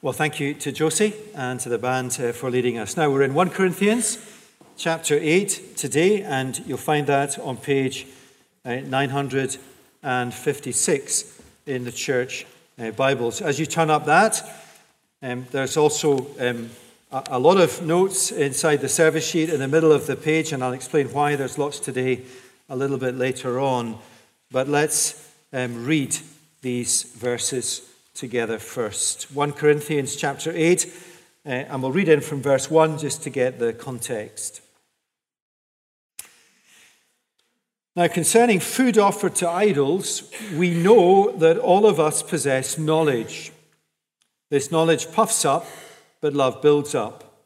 Well, thank you to Josie and to the band uh, for leading us. Now we're in 1 Corinthians chapter 8 today, and you'll find that on page uh, 956 in the church uh, Bibles. As you turn up that, um, there's also um, a, a lot of notes inside the service sheet in the middle of the page, and I'll explain why there's lots today a little bit later on. But let's um, read these verses together first. 1 Corinthians chapter 8, uh, and we'll read in from verse 1 just to get the context. Now, concerning food offered to idols, we know that all of us possess knowledge. This knowledge puffs up, but love builds up.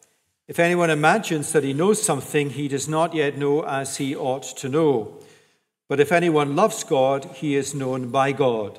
If anyone imagines that he knows something, he does not yet know as he ought to know. But if anyone loves God, he is known by God.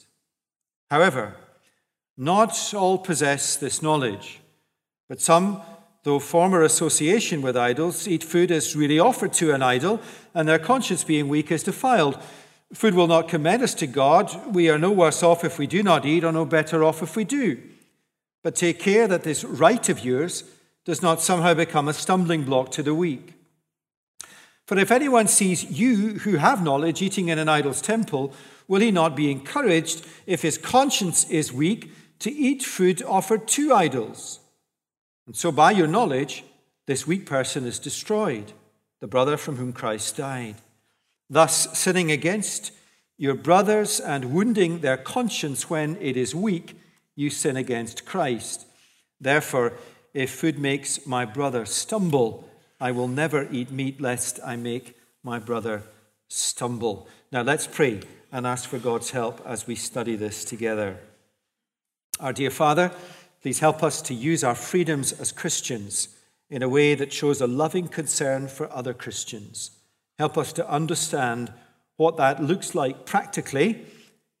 However, not all possess this knowledge, but some, though former association with idols, eat food as really offered to an idol, and their conscience being weak is defiled. Food will not commend us to God. We are no worse off if we do not eat, or no better off if we do. But take care that this right of yours does not somehow become a stumbling block to the weak. For if anyone sees you who have knowledge eating in an idol's temple, will he not be encouraged, if his conscience is weak, to eat food offered to idols? And so, by your knowledge, this weak person is destroyed, the brother from whom Christ died. Thus, sinning against your brothers and wounding their conscience when it is weak, you sin against Christ. Therefore, if food makes my brother stumble, I will never eat meat lest I make my brother stumble. Now let's pray and ask for God's help as we study this together. Our dear Father, please help us to use our freedoms as Christians in a way that shows a loving concern for other Christians. Help us to understand what that looks like practically.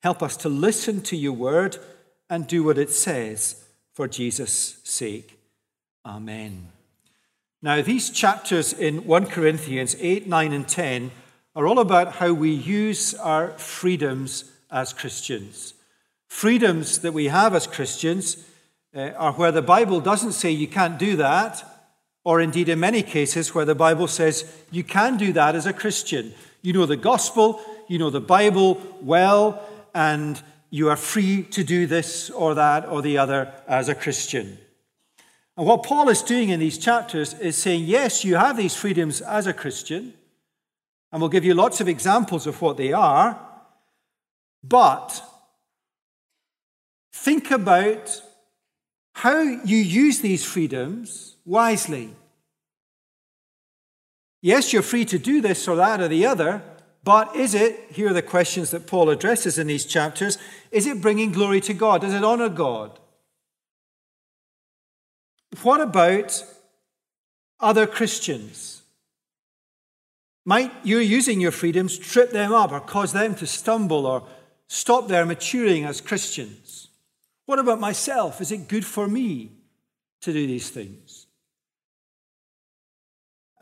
Help us to listen to your word and do what it says for Jesus' sake. Amen. Now, these chapters in 1 Corinthians 8, 9, and 10 are all about how we use our freedoms as Christians. Freedoms that we have as Christians uh, are where the Bible doesn't say you can't do that, or indeed in many cases where the Bible says you can do that as a Christian. You know the gospel, you know the Bible well, and you are free to do this or that or the other as a Christian. And what Paul is doing in these chapters is saying, yes, you have these freedoms as a Christian, and we'll give you lots of examples of what they are. But think about how you use these freedoms wisely. Yes, you're free to do this or that or the other, but is it, here are the questions that Paul addresses in these chapters, is it bringing glory to God? Does it honor God? What about other Christians? Might your using your freedoms trip them up or cause them to stumble or stop their maturing as Christians? What about myself? Is it good for me to do these things?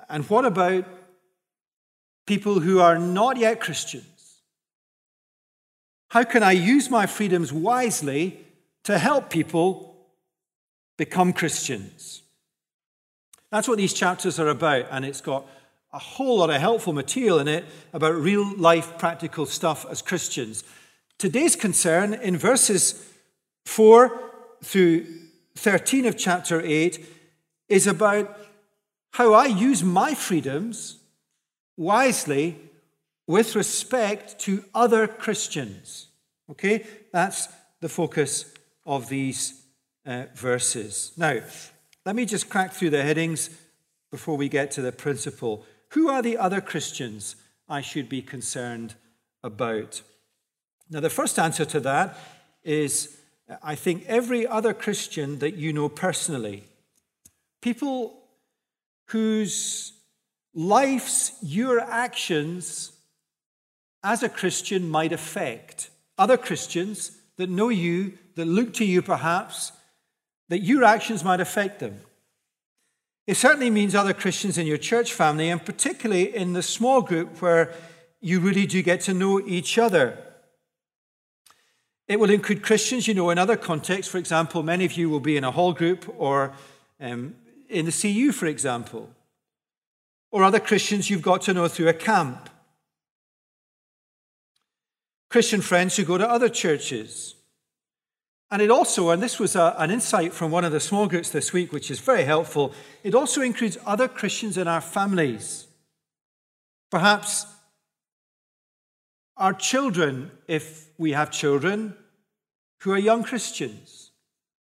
And what about people who are not yet Christians? How can I use my freedoms wisely to help people become Christians? That's what these chapters are about, and it's got a whole lot of helpful material in it about real life practical stuff as Christians. Today's concern in verses 4 through 13 of chapter 8 is about how I use my freedoms wisely with respect to other Christians. Okay? That's the focus of these uh, verses. Now, let me just crack through the headings before we get to the principle. Who are the other Christians I should be concerned about? Now, the first answer to that is I think every other Christian that you know personally, people whose lives, your actions as a Christian might affect other Christians that know you, that look to you perhaps, that your actions might affect them. It certainly means other Christians in your church family, and particularly in the small group where you really do get to know each other. It will include Christians you know in other contexts. For example, many of you will be in a hall group or um, in the CU, for example, or other Christians you've got to know through a camp. Christian friends who go to other churches. And it also, and this was a, an insight from one of the small groups this week, which is very helpful, it also includes other Christians in our families. Perhaps our children, if we have children, who are young Christians.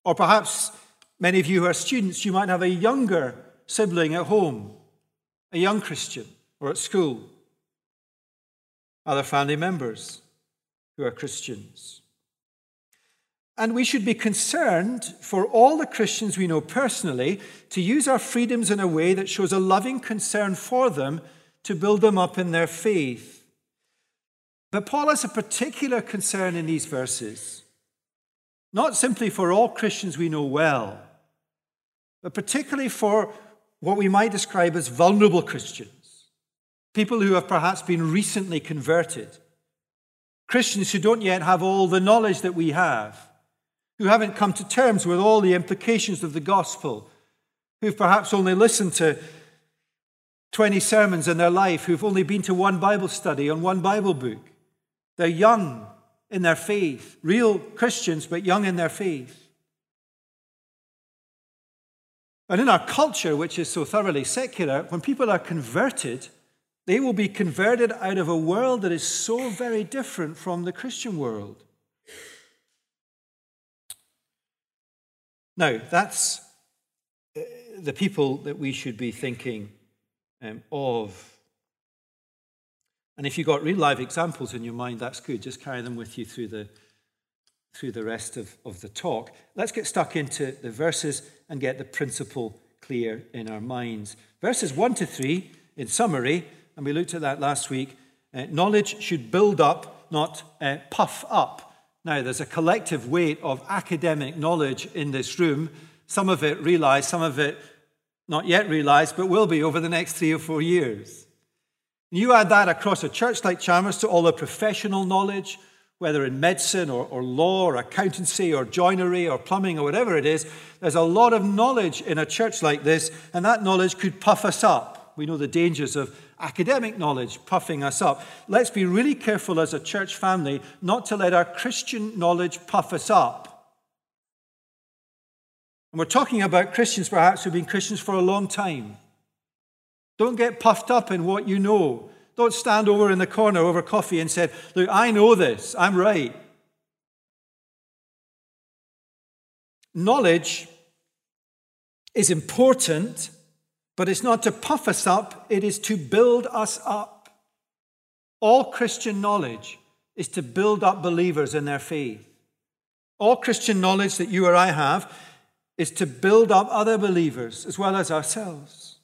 Or perhaps many of you who are students, you might have a younger sibling at home, a young Christian, or at school. Other family members who are Christians. And we should be concerned for all the Christians we know personally to use our freedoms in a way that shows a loving concern for them to build them up in their faith. But Paul has a particular concern in these verses, not simply for all Christians we know well, but particularly for what we might describe as vulnerable Christians, people who have perhaps been recently converted. Christians who don't yet have all the knowledge that we have, who haven't come to terms with all the implications of the gospel, who've perhaps only listened to 20 sermons in their life, who've only been to one Bible study on one Bible book. They're young in their faith, real Christians, but young in their faith. And in our culture, which is so thoroughly secular, when people are converted, they will be converted out of a world that is so very different from the Christian world. Now, that's uh, the people that we should be thinking um, of. And if you've got real live examples in your mind, that's good. Just carry them with you through the, through the rest of, of the talk. Let's get stuck into the verses and get the principle clear in our minds. Verses 1 to 3, in summary, and we looked at that last week. Uh, knowledge should build up, not uh, puff up. Now, there's a collective weight of academic knowledge in this room. Some of it realized, some of it not yet realized, but will be over the next three or four years. You add that across a church like Chalmers to all the professional knowledge, whether in medicine or, or law or accountancy or joinery or plumbing or whatever it is, there's a lot of knowledge in a church like this, and that knowledge could puff us up. We know the dangers of academic knowledge puffing us up. Let's be really careful as a church family not to let our Christian knowledge puff us up. And we're talking about Christians perhaps who've been Christians for a long time. Don't get puffed up in what you know. Don't stand over in the corner over coffee and say, Look, I know this, I'm right. Knowledge is important but it's not to puff us up, it is to build us up. All Christian knowledge is to build up believers in their faith. All Christian knowledge that you or I have is to build up other believers as well as ourselves.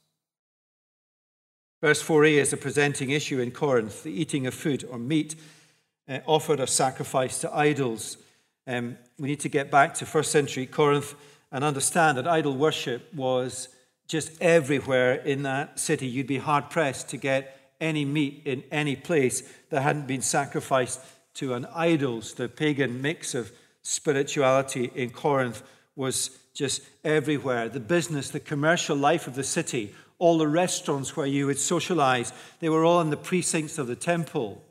Verse 4a is a presenting issue in Corinth the eating of food or meat uh, offered or sacrificed to idols. Um, we need to get back to first century Corinth and understand that idol worship was just everywhere in that city. You'd be hard pressed to get any meat in any place that hadn't been sacrificed to an idols. The pagan mix of spirituality in Corinth was just everywhere. The business, the commercial life of the city, all the restaurants where you would socialize, they were all in the precincts of the temple.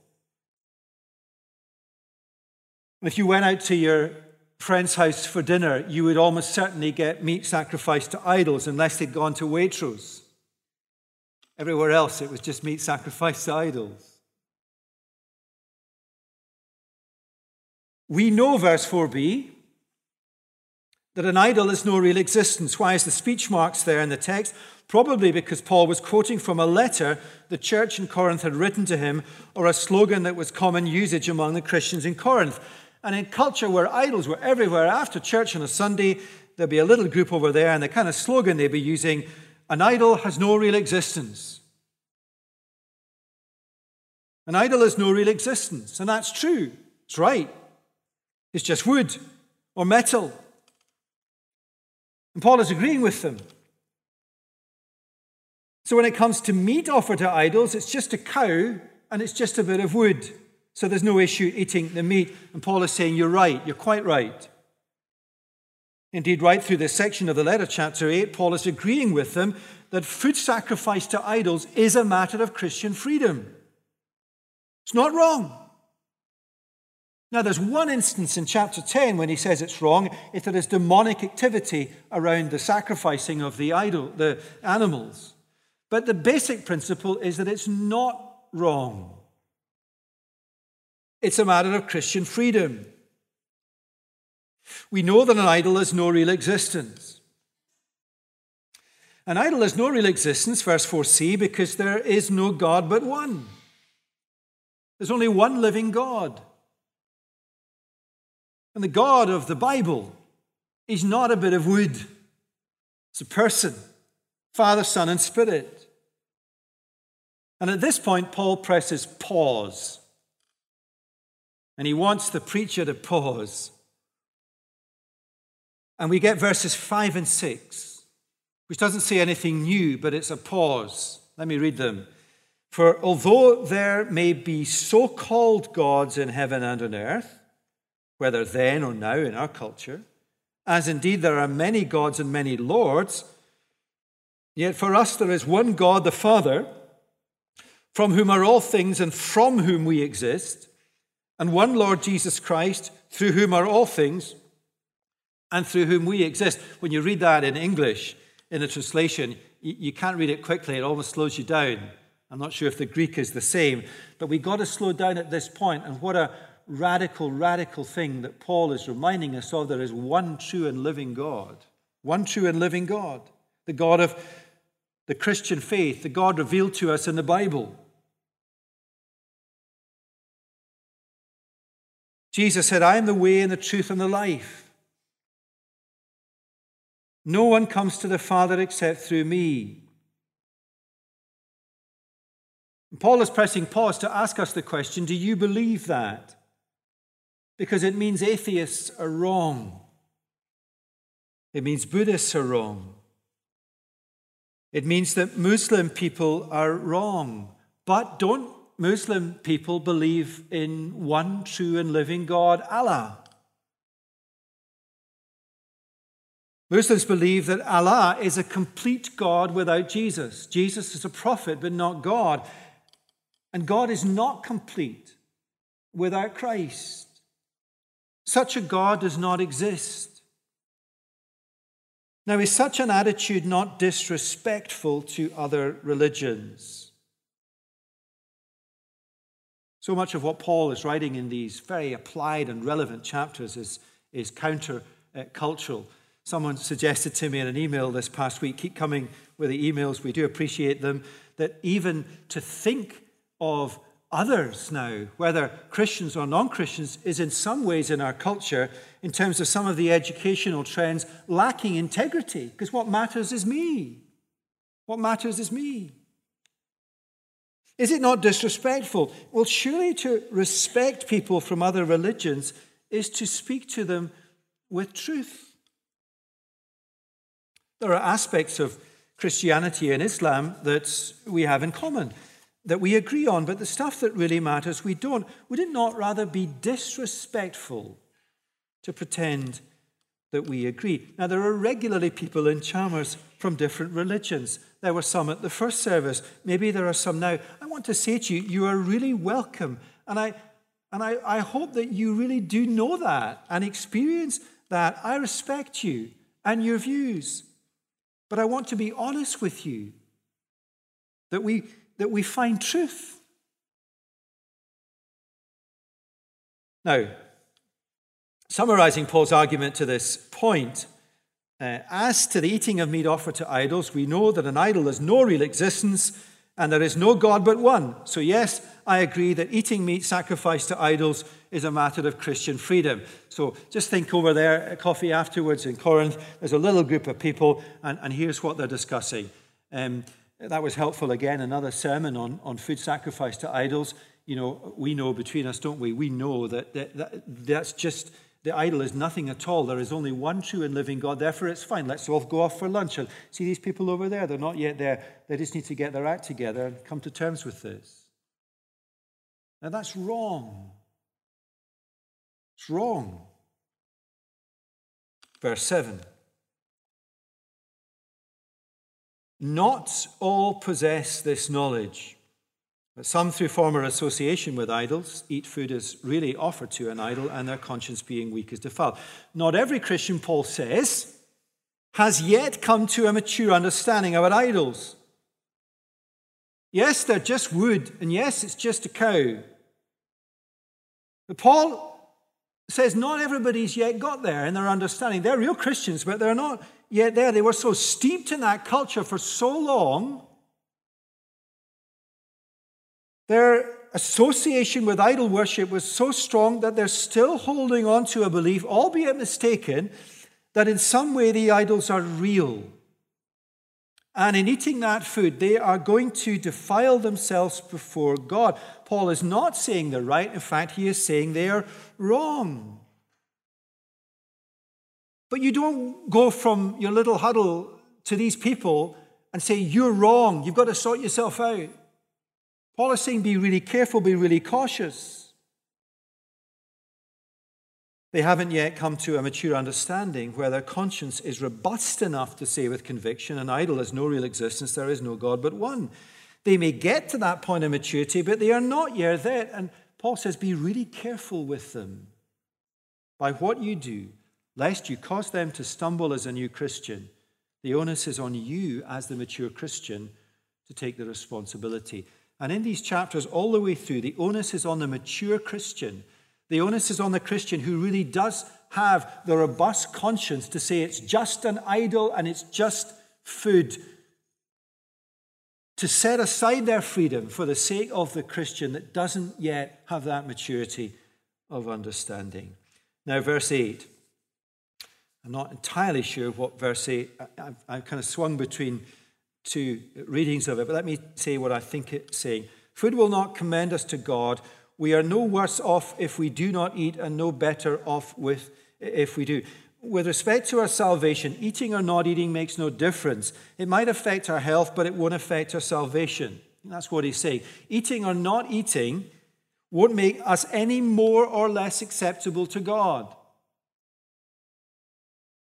If you went out to your friend's house for dinner, you would almost certainly get meat sacrificed to idols unless they'd gone to Waitrose. Everywhere else, it was just meat sacrificed to idols. We know, verse 4b, that an idol is no real existence. Why is the speech marks there in the text? Probably because Paul was quoting from a letter the church in Corinth had written to him or a slogan that was common usage among the Christians in Corinth. And in culture where idols were everywhere, after church on a Sunday, there'd be a little group over there, and the kind of slogan they'd be using an idol has no real existence. An idol has no real existence. And that's true. It's right. It's just wood or metal. And Paul is agreeing with them. So when it comes to meat offered to idols, it's just a cow and it's just a bit of wood. So there's no issue eating the meat. And Paul is saying, You're right, you're quite right. Indeed, right through this section of the letter, chapter 8, Paul is agreeing with them that food sacrificed to idols is a matter of Christian freedom. It's not wrong. Now, there's one instance in chapter 10 when he says it's wrong, if there is demonic activity around the sacrificing of the idol, the animals. But the basic principle is that it's not wrong. It's a matter of Christian freedom. We know that an idol has no real existence. An idol has no real existence, verse 4c, because there is no God but one. There's only one living God. And the God of the Bible is not a bit of wood, it's a person Father, Son, and Spirit. And at this point, Paul presses pause. And he wants the preacher to pause. And we get verses 5 and 6, which doesn't say anything new, but it's a pause. Let me read them. For although there may be so called gods in heaven and on earth, whether then or now in our culture, as indeed there are many gods and many lords, yet for us there is one God, the Father, from whom are all things and from whom we exist, and one Lord Jesus Christ, through whom are all things and through whom we exist. When you read that in English, in a translation, you can't read it quickly, it almost slows you down. I'm not sure if the Greek is the same, but we've got to slow down at this point. And what a radical, radical thing that Paul is reminding us of there is one true and living God. One true and living God. The God of the Christian faith, the God revealed to us in the Bible. Jesus said, I am the way and the truth and the life. No one comes to the Father except through me. Paul is pressing pause to ask us the question do you believe that? Because it means atheists are wrong. It means Buddhists are wrong. It means that Muslim people are wrong. But don't Muslim people believe in one true and living God, Allah? Muslims believe that Allah is a complete God without Jesus. Jesus is a prophet, but not God. And God is not complete without Christ. Such a God does not exist. Now, is such an attitude not disrespectful to other religions? So much of what Paul is writing in these very applied and relevant chapters is, is counter cultural. Someone suggested to me in an email this past week, keep coming with the emails, we do appreciate them, that even to think of others now, whether Christians or non Christians, is in some ways in our culture, in terms of some of the educational trends, lacking integrity. Because what matters is me. What matters is me. Is it not disrespectful? Well, surely to respect people from other religions is to speak to them with truth. There are aspects of Christianity and Islam that we have in common, that we agree on, but the stuff that really matters, we don't. Would it not rather be disrespectful to pretend that we agree? Now, there are regularly people in Chalmers from different religions. There were some at the first service. Maybe there are some now. I want to say to you, you are really welcome. And I, and I, I hope that you really do know that and experience that. I respect you and your views. But I want to be honest with you that we, that we find truth. Now, summarizing Paul's argument to this point, uh, as to the eating of meat offered to idols, we know that an idol has no real existence and there is no God but one. So, yes, I agree that eating meat sacrificed to idols is a matter of Christian freedom. So, just think over there at coffee afterwards in Corinth. There's a little group of people, and, and here's what they're discussing. Um, that was helpful again, another sermon on, on food sacrifice to idols. You know, we know between us, don't we? We know that, that, that that's just the idol is nothing at all. There is only one true and living God. Therefore, it's fine. Let's all go off for lunch. And see these people over there? They're not yet there. They just need to get their act together and come to terms with this. Now, that's wrong. It's wrong. Verse 7. Not all possess this knowledge. Some, through former association with idols, eat food as really offered to an idol, and their conscience being weak is defiled. Not every Christian, Paul says, has yet come to a mature understanding about idols. Yes, they're just wood, and yes, it's just a cow. But Paul says not everybody's yet got there in their understanding. They're real Christians, but they're not yet there. They were so steeped in that culture for so long their association with idol worship was so strong that they're still holding on to a belief, albeit mistaken, that in some way the idols are real. And in eating that food, they are going to defile themselves before God. Paul is not saying they're right. In fact, he is saying they are wrong. But you don't go from your little huddle to these people and say, You're wrong. You've got to sort yourself out. Paul is saying, be really careful, be really cautious. They haven't yet come to a mature understanding where their conscience is robust enough to say with conviction, an idol has no real existence, there is no God but one. They may get to that point of maturity, but they are not yet there. And Paul says, be really careful with them by what you do, lest you cause them to stumble as a new Christian. The onus is on you, as the mature Christian, to take the responsibility. And in these chapters, all the way through, the onus is on the mature Christian. The onus is on the Christian who really does have the robust conscience to say it's just an idol and it's just food. To set aside their freedom for the sake of the Christian that doesn't yet have that maturity of understanding. Now, verse 8. I'm not entirely sure what verse 8, I've, kind of swung between two readings of it, but let me say what I think it's saying. Food will not commend us to God. We are no worse off if we do not eat, and no better off with if we do. With respect to our salvation, eating or not eating makes no difference. It might affect our health, but it won't affect our salvation. That's what he's saying. Eating or not eating won't make us any more or less acceptable to God.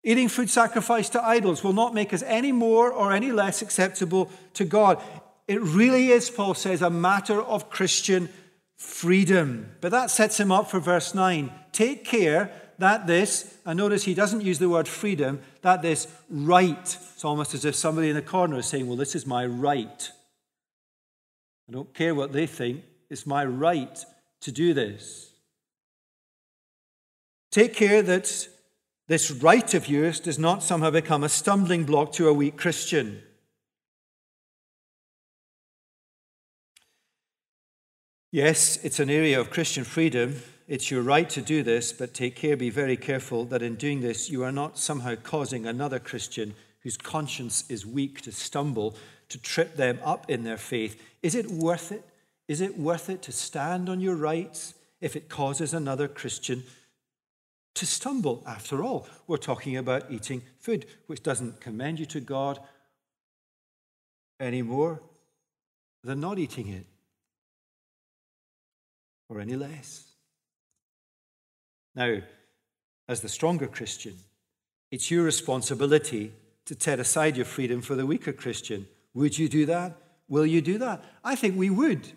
Eating food sacrificed to idols will not make us any more or any less acceptable to God. It really is, Paul says, a matter of Christian freedom. But that sets him up for verse 9. Take care that this, and notice he doesn't use the word freedom, that this right, it's almost as if somebody in the corner is saying, Well, this is my right. I don't care what they think, it's my right to do this. Take care that this right of yours does not somehow become a stumbling block to a weak Christian. Yes, it's an area of Christian freedom. It's your right to do this, but take care, be very careful that in doing this, you are not somehow causing another Christian whose conscience is weak to stumble, to trip them up in their faith. Is it worth it? Is it worth it to stand on your rights if it causes another Christian to stumble. After all, we're talking about eating food, which doesn't commend you to God any more than not eating it, or any less. Now, as the stronger Christian, it's your responsibility to set aside your freedom for the weaker Christian. Would you do that? Will you do that? I think we would,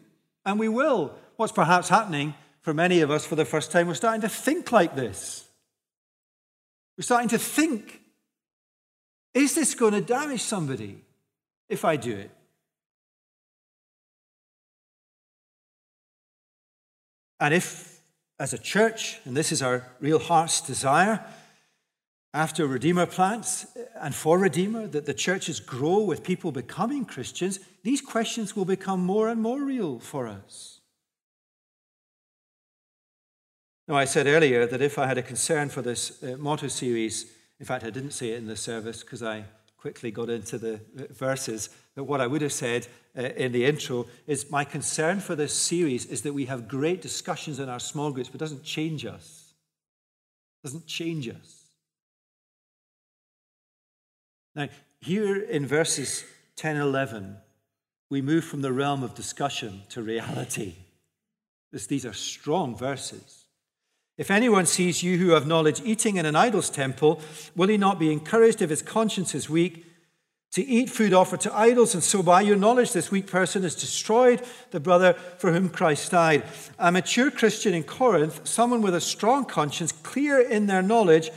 and we will. What's perhaps happening for many of us for the first time, we're starting to think like this. We're starting to think is this going to damage somebody if I do it? And if, as a church, and this is our real heart's desire, after Redeemer plants and for Redeemer, that the churches grow with people becoming Christians, these questions will become more and more real for us. Now, I said earlier that if I had a concern for this uh, motto series, in fact, I didn't say it in the service because I quickly got into the verses, but what I would have said uh, in the intro is my concern for this series is that we have great discussions in our small groups, but it doesn't change us. It doesn't change us. Now, here in verses 10 and 11, we move from the realm of discussion to reality. This, these are strong verses. If anyone sees you who have knowledge eating in an idol's temple, will he not be encouraged if his conscience is weak to eat food offered to idols? And so, by your knowledge, this weak person has destroyed the brother for whom Christ died. A mature Christian in Corinth, someone with a strong conscience, clear in their knowledge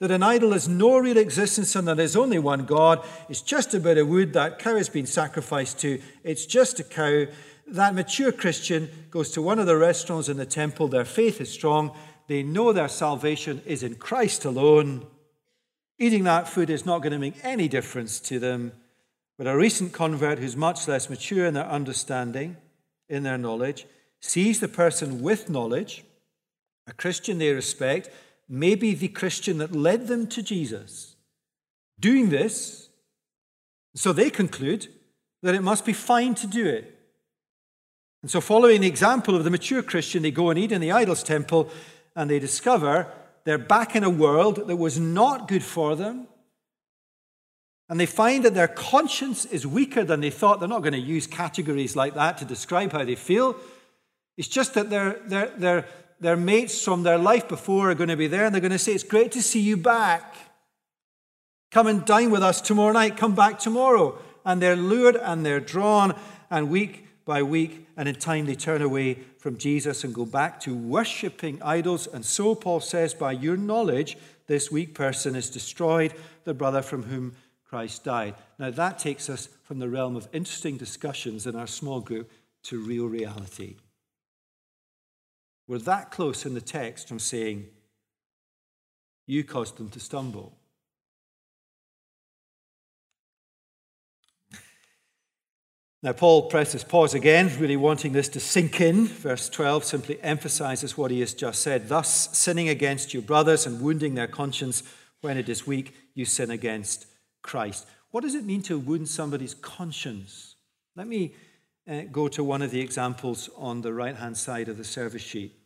that an idol has no real existence and that there's only one God, it's just a bit of wood that cow has been sacrificed to, it's just a cow. That mature Christian goes to one of the restaurants in the temple, their faith is strong they know their salvation is in Christ alone. Eating that food is not going to make any difference to them. But a recent convert who's much less mature in their understanding, in their knowledge, sees the person with knowledge, a Christian they respect, maybe the Christian that led them to Jesus, doing this. So they conclude that it must be fine to do it. And so, following the example of the mature Christian, they go and eat in the idol's temple and they discover they're back in a world that was not good for them. And they find that their conscience is weaker than they thought. They're not going to use categories like that to describe how they feel. It's just that their, their, their, their mates from their life before are going to be there and they're going to say, It's great to see you back. Come and dine with us tomorrow night. Come back tomorrow. And they're lured and they're drawn, and week by week, and in time they turn away from Jesus and go back to worshipping idols. And so Paul says, by your knowledge, this weak person has destroyed the brother from whom Christ died. Now that takes us from the realm of interesting discussions in our small group to real reality. We're that close in the text from saying, You caused them to stumble. Now, Paul presses pause again, really wanting this to sink in. Verse 12 simply emphasizes what he has just said. Thus, sinning against your brothers and wounding their conscience when it is weak, you sin against Christ. What does it mean to wound somebody's conscience? Let me uh, go to one of the examples on the right hand side of the service sheet.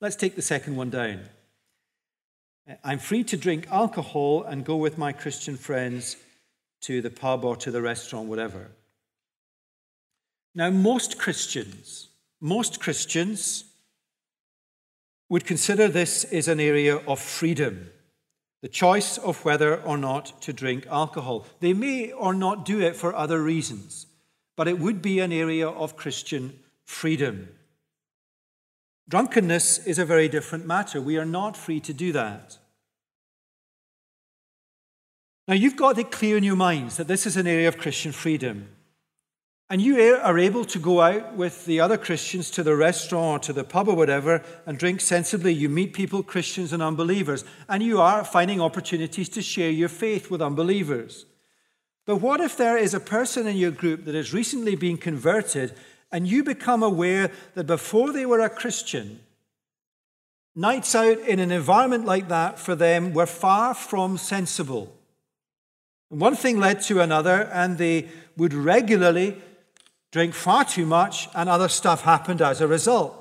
Let's take the second one down. Uh, I'm free to drink alcohol and go with my Christian friends to the pub or to the restaurant, whatever. Now, most Christians, most Christians would consider this is an area of freedom, the choice of whether or not to drink alcohol. They may or not do it for other reasons, but it would be an area of Christian freedom. Drunkenness is a very different matter. We are not free to do that. Now, you've got it clear in your minds that this is an area of Christian freedom. And you are able to go out with the other Christians to the restaurant or to the pub or whatever and drink sensibly. You meet people, Christians and unbelievers, and you are finding opportunities to share your faith with unbelievers. But what if there is a person in your group that has recently been converted and you become aware that before they were a Christian, nights out in an environment like that for them were far from sensible? And one thing led to another, and they would regularly drink far too much, and other stuff happened as a result.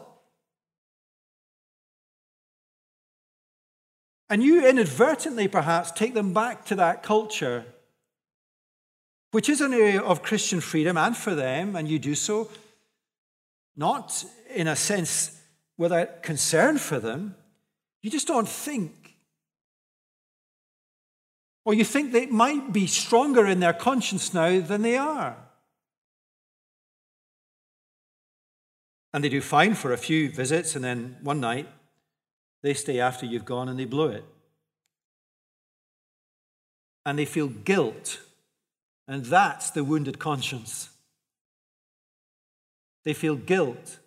And you inadvertently, perhaps, take them back to that culture, which is an area of Christian freedom, and for them, and you do so not in a sense without concern for them. You just don't think. Or you think they might be stronger in their conscience now than they are. And they do fine for a few visits, and then one night they stay after you've gone and they blow it. And they feel guilt. And that's the wounded conscience. They feel guilt.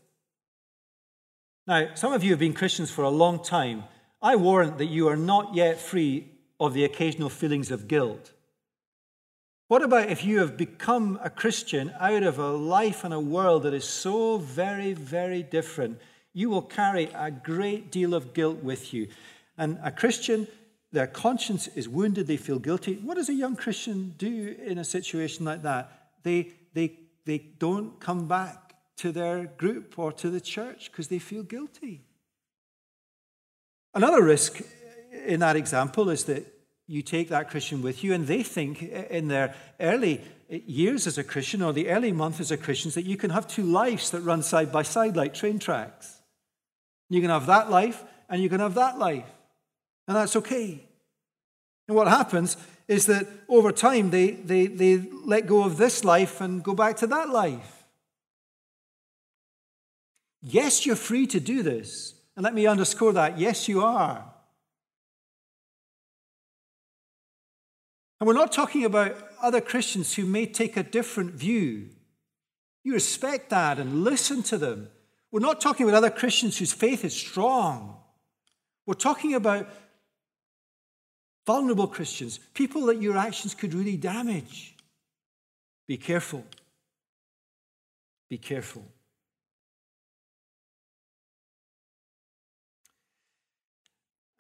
Now, some of you have been Christians for a long time, I warrant that you are not yet free of the occasional feelings of guilt. What about if you have become a Christian out of a life and a world that is so very, very different? You will carry a great deal of guilt with you. And a Christian, their conscience is wounded, they feel guilty. What does a young Christian do in a situation like that? They, they, they don't come back to their group or to the church because they feel guilty. Another risk in that example is that you take that Christian with you, and they think in their early years as a Christian or the early months as a Christian that you can have two lives that run side by side like train tracks. You can have that life and you can have that life, and that's okay. And what happens is that over time they, they, they let go of this life and go back to that life. Yes, you're free to do this. And let me underscore that. Yes, you are. And we're not talking about other Christians who may take a different view. You respect that and listen to them. We're not talking about other Christians whose faith is strong. We're talking about vulnerable Christians, people that your actions could really damage. Be careful. Be careful.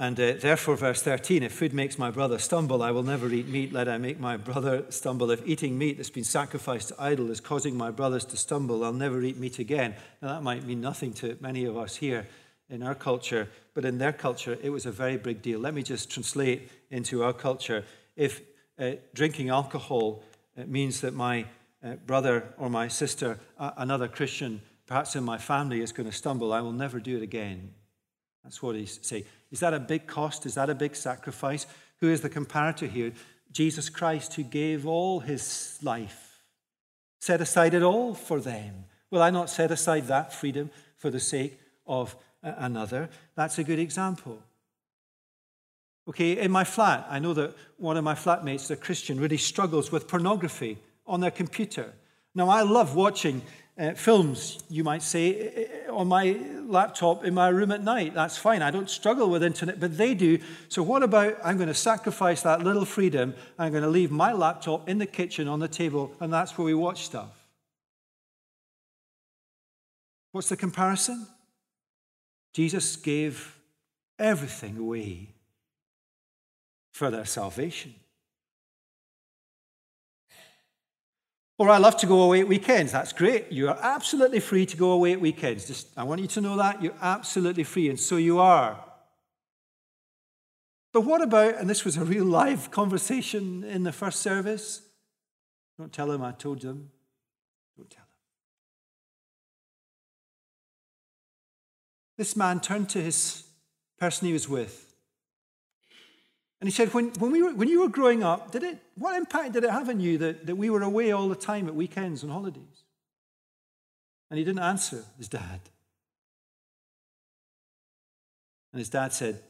And uh, therefore, verse 13 if food makes my brother stumble, I will never eat meat. Let I make my brother stumble. If eating meat that's been sacrificed to idol is causing my brothers to stumble, I'll never eat meat again. Now, that might mean nothing to many of us here in our culture, but in their culture, it was a very big deal. Let me just translate into our culture. If uh, drinking alcohol uh, means that my uh, brother or my sister, another Christian, perhaps in my family, is going to stumble, I will never do it again. That's what he's saying. Is that a big cost? Is that a big sacrifice? Who is the comparator here? Jesus Christ, who gave all his life, set aside it all for them. Will I not set aside that freedom for the sake of another? That's a good example. Okay, in my flat, I know that one of my flatmates, a Christian, really struggles with pornography on their computer. Now, I love watching uh, films, you might say, on my laptop in my room at night. That's fine. I don't struggle with internet, but they do. So, what about I'm going to sacrifice that little freedom? I'm going to leave my laptop in the kitchen on the table, and that's where we watch stuff. What's the comparison? Jesus gave everything away for their salvation. Or I love to go away at weekends. That's great. You are absolutely free to go away at weekends. Just I want you to know that you're absolutely free, and so you are. But what about, and this was a real live conversation in the first service? Don't tell them I told them. Don't tell them. This man turned to his person he was with and he said, when, when, we were, when you were growing up, did it, what impact did it have on you that, that we were away all the time at weekends and holidays? And he didn't answer his dad. And his dad said,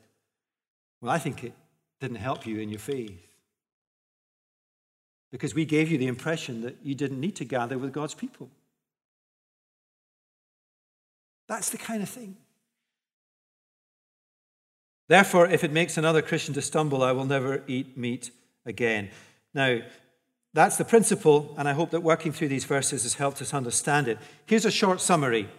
Well, I think it didn't help you in your faith. Because we gave you the impression that you didn't need to gather with God's people. That's the kind of thing. Therefore, if it makes another Christian to stumble, I will never eat meat again. Now, that's the principle, and I hope that working through these verses has helped us understand it. Here's a short summary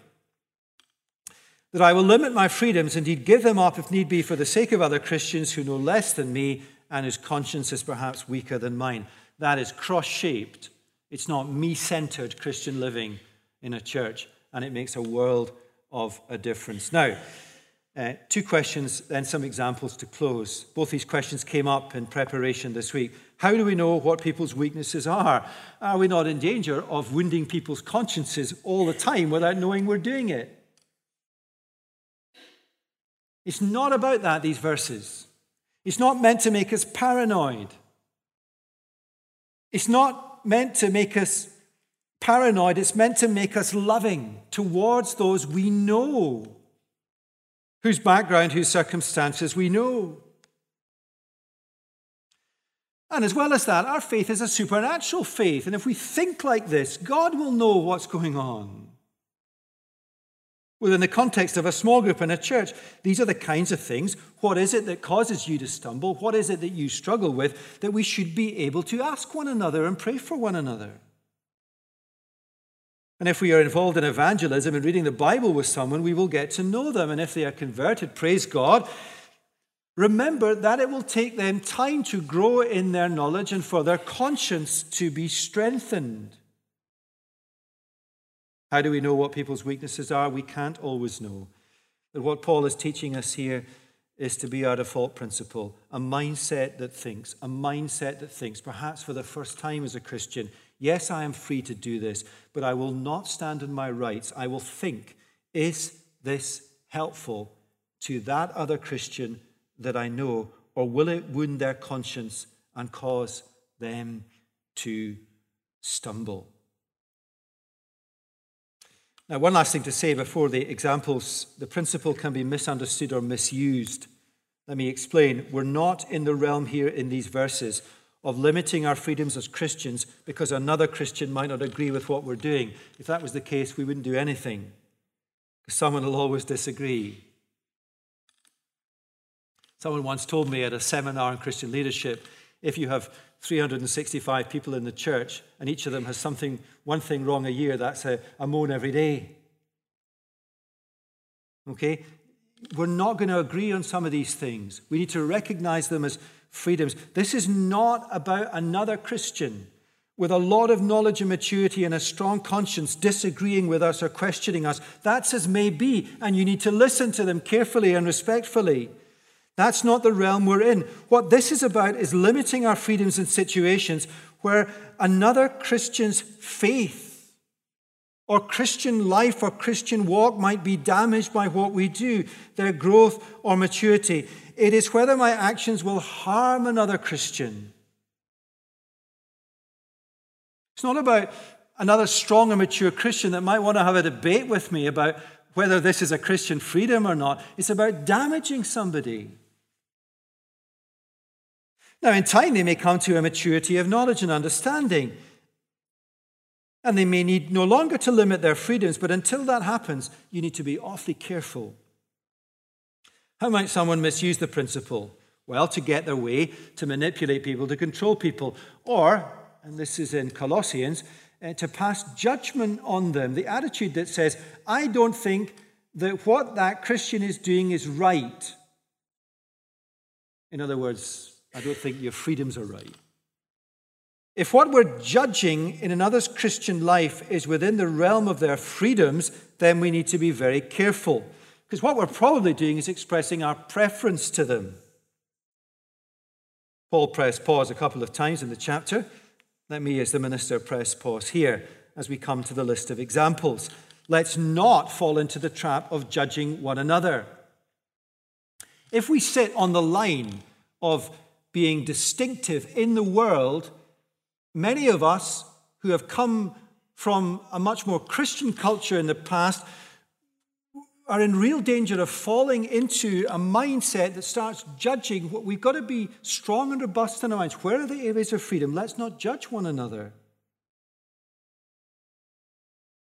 that I will limit my freedoms, indeed give them up if need be, for the sake of other Christians who know less than me and whose conscience is perhaps weaker than mine. That is cross shaped. It's not me centered Christian living in a church, and it makes a world of a difference. Now, uh, two questions, then some examples to close. Both these questions came up in preparation this week. How do we know what people's weaknesses are? Are we not in danger of wounding people's consciences all the time without knowing we're doing it? It's not about that, these verses. It's not meant to make us paranoid. It's not meant to make us paranoid. It's meant to make us loving towards those we know whose background, whose circumstances we know. And as well as that, our faith is a supernatural faith. And if we think like this, God will know what's going on. Within the context of a small group in a church, these are the kinds of things. What is it that causes you to stumble? What is it that you struggle with that we should be able to ask one another and pray for one another? And if we are involved in evangelism and reading the Bible with someone, we will get to know them. And if they are converted, praise God. Remember that it will take them time to grow in their knowledge and for their conscience to be strengthened. How do we know what people's weaknesses are? We can't always know. But what Paul is teaching us here is to be our default principle a mindset that thinks, a mindset that thinks, perhaps for the first time as a Christian, yes, I am free to do this, but I will not stand in my rights. I will think, is this helpful to that other Christian that I know, or will it wound their conscience and cause them to stumble? Now, one last thing to say before the examples the principle can be misunderstood or misused. Let me explain. We're not in the realm here in these verses of limiting our freedoms as Christians because another Christian might not agree with what we're doing. If that was the case, we wouldn't do anything because someone will always disagree. Someone once told me at a seminar on Christian leadership if you have 365 people in the church, and each of them has something, one thing wrong a year, that's a, a moan every day. Okay? We're not going to agree on some of these things. We need to recognize them as freedoms. This is not about another Christian with a lot of knowledge and maturity and a strong conscience disagreeing with us or questioning us. That's as may be, and you need to listen to them carefully and respectfully. That's not the realm we're in. What this is about is limiting our freedoms in situations where another Christian's faith or Christian life or Christian walk might be damaged by what we do, their growth or maturity. It is whether my actions will harm another Christian. It's not about another strong and mature Christian that might want to have a debate with me about whether this is a Christian freedom or not. It's about damaging somebody. Now, in time, they may come to a maturity of knowledge and understanding. And they may need no longer to limit their freedoms, but until that happens, you need to be awfully careful. How might someone misuse the principle? Well, to get their way, to manipulate people, to control people, or, and this is in Colossians, uh, to pass judgment on them. The attitude that says, I don't think that what that Christian is doing is right. In other words, I don't think your freedoms are right. If what we're judging in another's Christian life is within the realm of their freedoms, then we need to be very careful. Because what we're probably doing is expressing our preference to them. Paul pressed pause a couple of times in the chapter. Let me, as the minister, press pause here as we come to the list of examples. Let's not fall into the trap of judging one another. If we sit on the line of being distinctive in the world, many of us who have come from a much more Christian culture in the past are in real danger of falling into a mindset that starts judging. We've got to be strong and robust in our minds. Where are the areas of freedom? Let's not judge one another.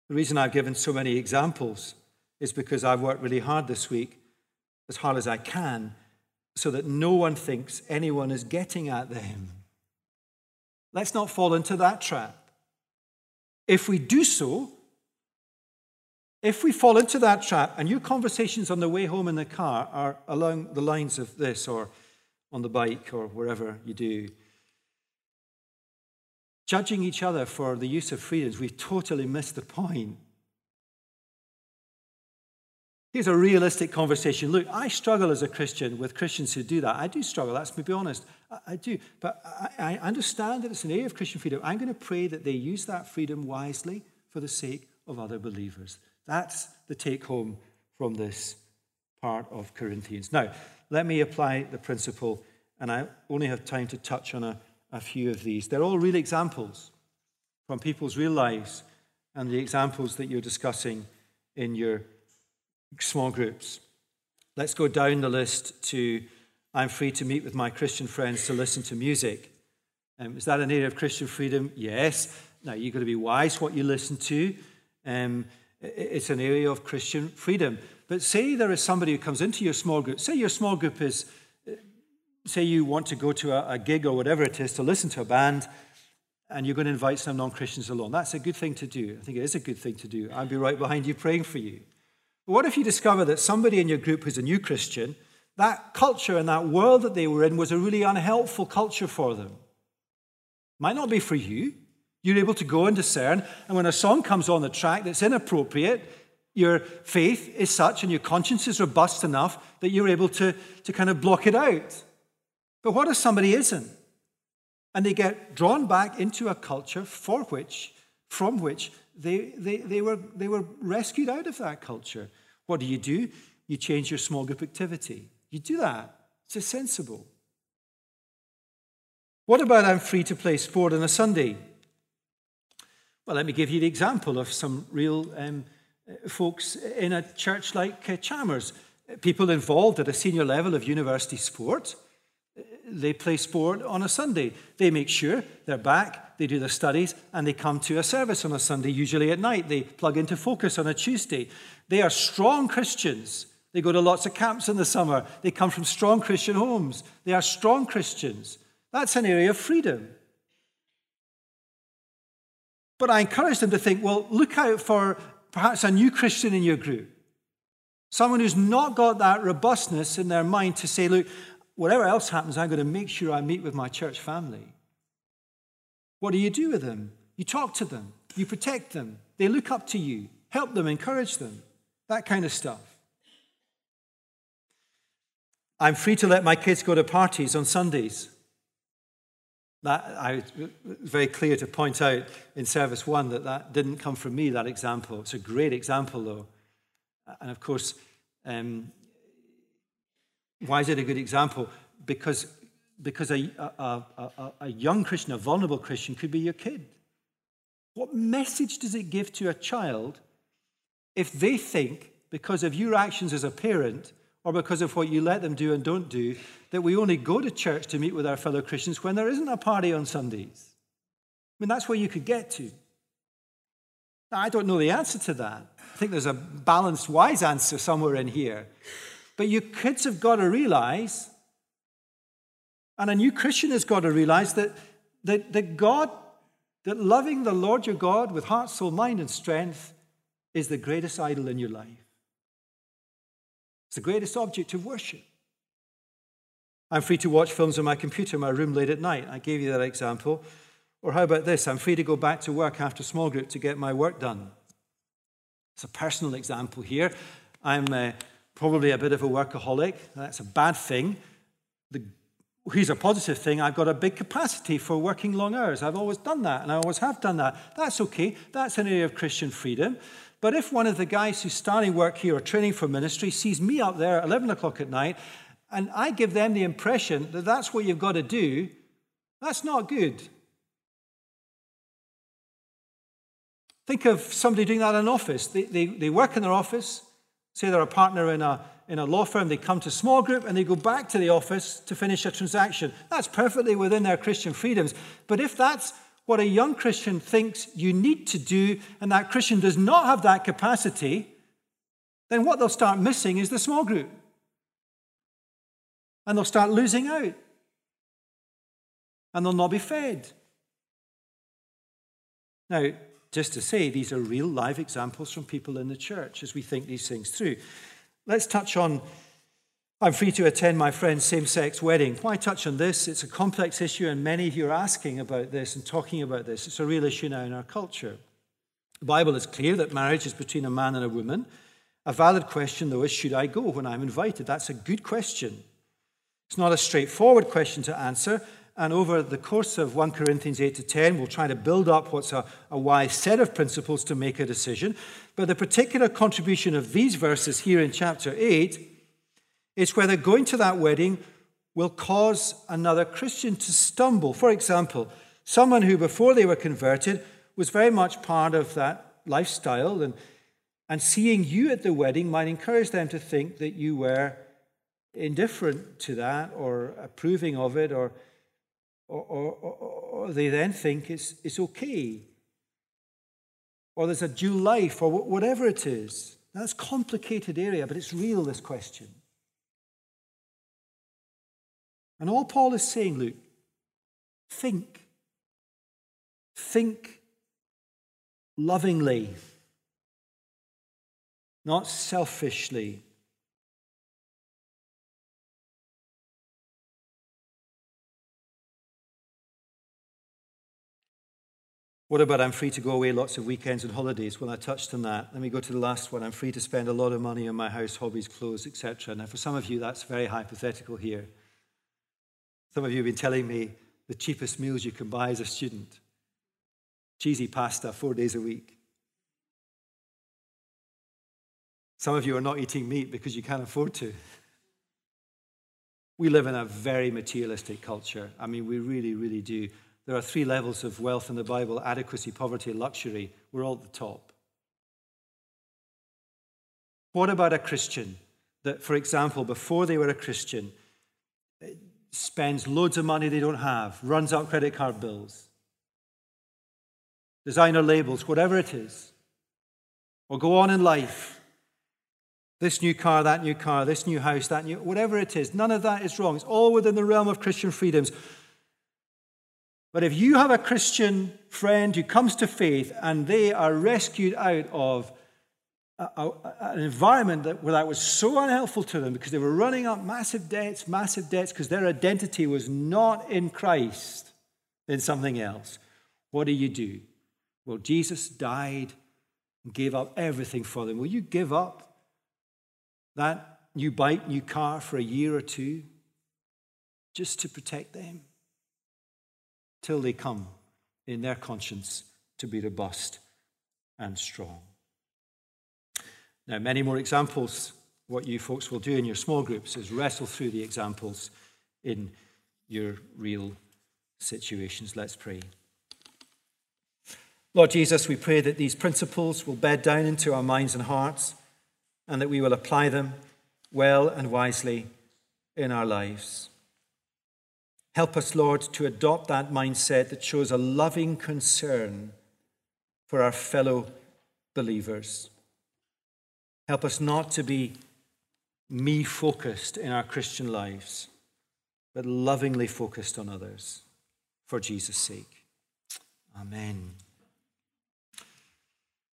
The reason I've given so many examples is because I've worked really hard this week, as hard as I can, so that no one thinks anyone is getting at them. Let's not fall into that trap. If we do so, if we fall into that trap and your conversations on the way home in the car are along the lines of this or on the bike or wherever you do, judging each other for the use of freedoms, we've totally missed the point. Here's a realistic conversation. Look, I struggle as a Christian with Christians who do that. I do struggle, let's be honest. I, I do. But I, I understand that it's an area of Christian freedom. I'm going to pray that they use that freedom wisely for the sake of other believers. That's the take home from this part of Corinthians. Now, let me apply the principle, and I only have time to touch on a, a few of these. They're all real examples from people's real lives and the examples that you're discussing in your small groups. Let's go down the list to I'm free to meet with my Christian friends to listen to music. Um, is that an area of Christian freedom? Yes. Now, you've got to be wise what you listen to. Um, It's an area of Christian freedom. But say there is somebody who comes into your small group. Say your small group is, uh, say you want to go to a, a gig or whatever it is to listen to a band, and you're going to invite some non Christians along. That's a good thing to do. I think it is a good thing to do. I'll be right behind you praying for you. But what if you discover that somebody in your group who's a new Christian, that culture and that world that they were in was a really unhelpful culture for them? Might not be for you. You're able to go and discern, and when a song comes on the track that's inappropriate, your faith is such and your conscience is robust enough that you're able to, to kind of block it out. But what if somebody isn't? And they get drawn back into a culture for which, from which they, they, they, were, they were rescued out of that culture. What do you do? You change your small group activity. You do that. It's sensible. What about I'm free to play sport on a Sunday? Well, let me give you the example of some real um, folks in a church like uh, Chalmers. People involved at a senior level of university sport. They play sport on a Sunday. They make sure they're back, they do their studies, and they come to a service on a Sunday, usually at night. They plug into focus on a Tuesday. They are strong Christians. They go to lots of camps in the summer. They come from strong Christian homes. They are strong Christians. That's an area of freedom. But I encourage them to think well, look out for perhaps a new Christian in your group. Someone who's not got that robustness in their mind to say, look, whatever else happens, I'm going to make sure I meet with my church family. What do you do with them? You talk to them, you protect them, they look up to you, help them, encourage them, that kind of stuff. I'm free to let my kids go to parties on Sundays. That I was very clear to point out in service one that that didn't come from me. That example. It's a great example, though, and of course, um, why is it a good example? Because because a, a, a, a young Christian, a vulnerable Christian, could be your kid. What message does it give to a child if they think, because of your actions as a parent, or because of what you let them do and don't do, that we only go to church to meet with our fellow Christians when there isn't a party on Sundays. I mean, that's where you could get to. Now, I don't know the answer to that. I think there's a balanced, wise answer somewhere in here. But you kids have got to realize, and a new Christian has got to realize that, that, that God, that loving the Lord your God with heart, soul, mind, and strength is the greatest idol in your life. It's the greatest object of worship. I'm free to watch films on my computer in my room late at night. I gave you that example. Or how about this? I'm free to go back to work after small group to get my work done. It's a personal example here. I'm uh, probably a bit of a workaholic. That's a bad thing. The, here's a positive thing I've got a big capacity for working long hours. I've always done that, and I always have done that. That's okay. That's an area of Christian freedom. But if one of the guys who's starting work here or training for ministry sees me up there at 11 o'clock at night, and I give them the impression that that's what you've got to do, that's not good. Think of somebody doing that in an office. They, they, they work in their office, say they're a partner in a, in a law firm, they come to small group and they go back to the office to finish a transaction. That's perfectly within their Christian freedoms. But if that's what a young Christian thinks you need to do, and that Christian does not have that capacity, then what they'll start missing is the small group. And they'll start losing out. And they'll not be fed. Now, just to say, these are real live examples from people in the church as we think these things through. Let's touch on I'm free to attend my friend's same sex wedding. Why touch on this? It's a complex issue, and many of you are asking about this and talking about this. It's a real issue now in our culture. The Bible is clear that marriage is between a man and a woman. A valid question, though, is should I go when I'm invited? That's a good question. It's not a straightforward question to answer, and over the course of 1 Corinthians 8 to 10, we'll try to build up what's a, a wise set of principles to make a decision. But the particular contribution of these verses here in chapter 8 it's whether going to that wedding will cause another Christian to stumble. For example, someone who before they were converted was very much part of that lifestyle, and, and seeing you at the wedding might encourage them to think that you were indifferent to that or approving of it, or, or, or, or they then think it's, it's okay. or there's a dual life, or whatever it is. That's a complicated area, but it's real, this question. And all Paul is saying, Luke, think. Think lovingly, not selfishly. What about I'm free to go away lots of weekends and holidays? Well, I touched on that. Let me go to the last one. I'm free to spend a lot of money on my house, hobbies, clothes, etc. Now, for some of you, that's very hypothetical here. Some of you have been telling me the cheapest meals you can buy as a student cheesy pasta four days a week. Some of you are not eating meat because you can't afford to. We live in a very materialistic culture. I mean, we really, really do. There are three levels of wealth in the Bible adequacy, poverty, luxury. We're all at the top. What about a Christian that, for example, before they were a Christian, spends loads of money they don't have, runs out credit card bills, designer labels, whatever it is, or go on in life? This new car, that new car, this new house, that new, whatever it is, none of that is wrong. It's all within the realm of Christian freedoms. But if you have a Christian friend who comes to faith and they are rescued out of a, a, an environment that, where that was so unhelpful to them because they were running up massive debts, massive debts, because their identity was not in Christ, in something else, what do you do? Well, Jesus died and gave up everything for them. Will you give up that new bike, new car for a year or two just to protect them? till they come in their conscience to be robust and strong. Now, many more examples. What you folks will do in your small groups is wrestle through the examples in your real situations. Let's pray. Lord Jesus, we pray that these principles will bed down into our minds and hearts and that we will apply them well and wisely in our lives. Help us, Lord, to adopt that mindset that shows a loving concern for our fellow believers. Help us not to be me focused in our Christian lives, but lovingly focused on others for Jesus' sake. Amen.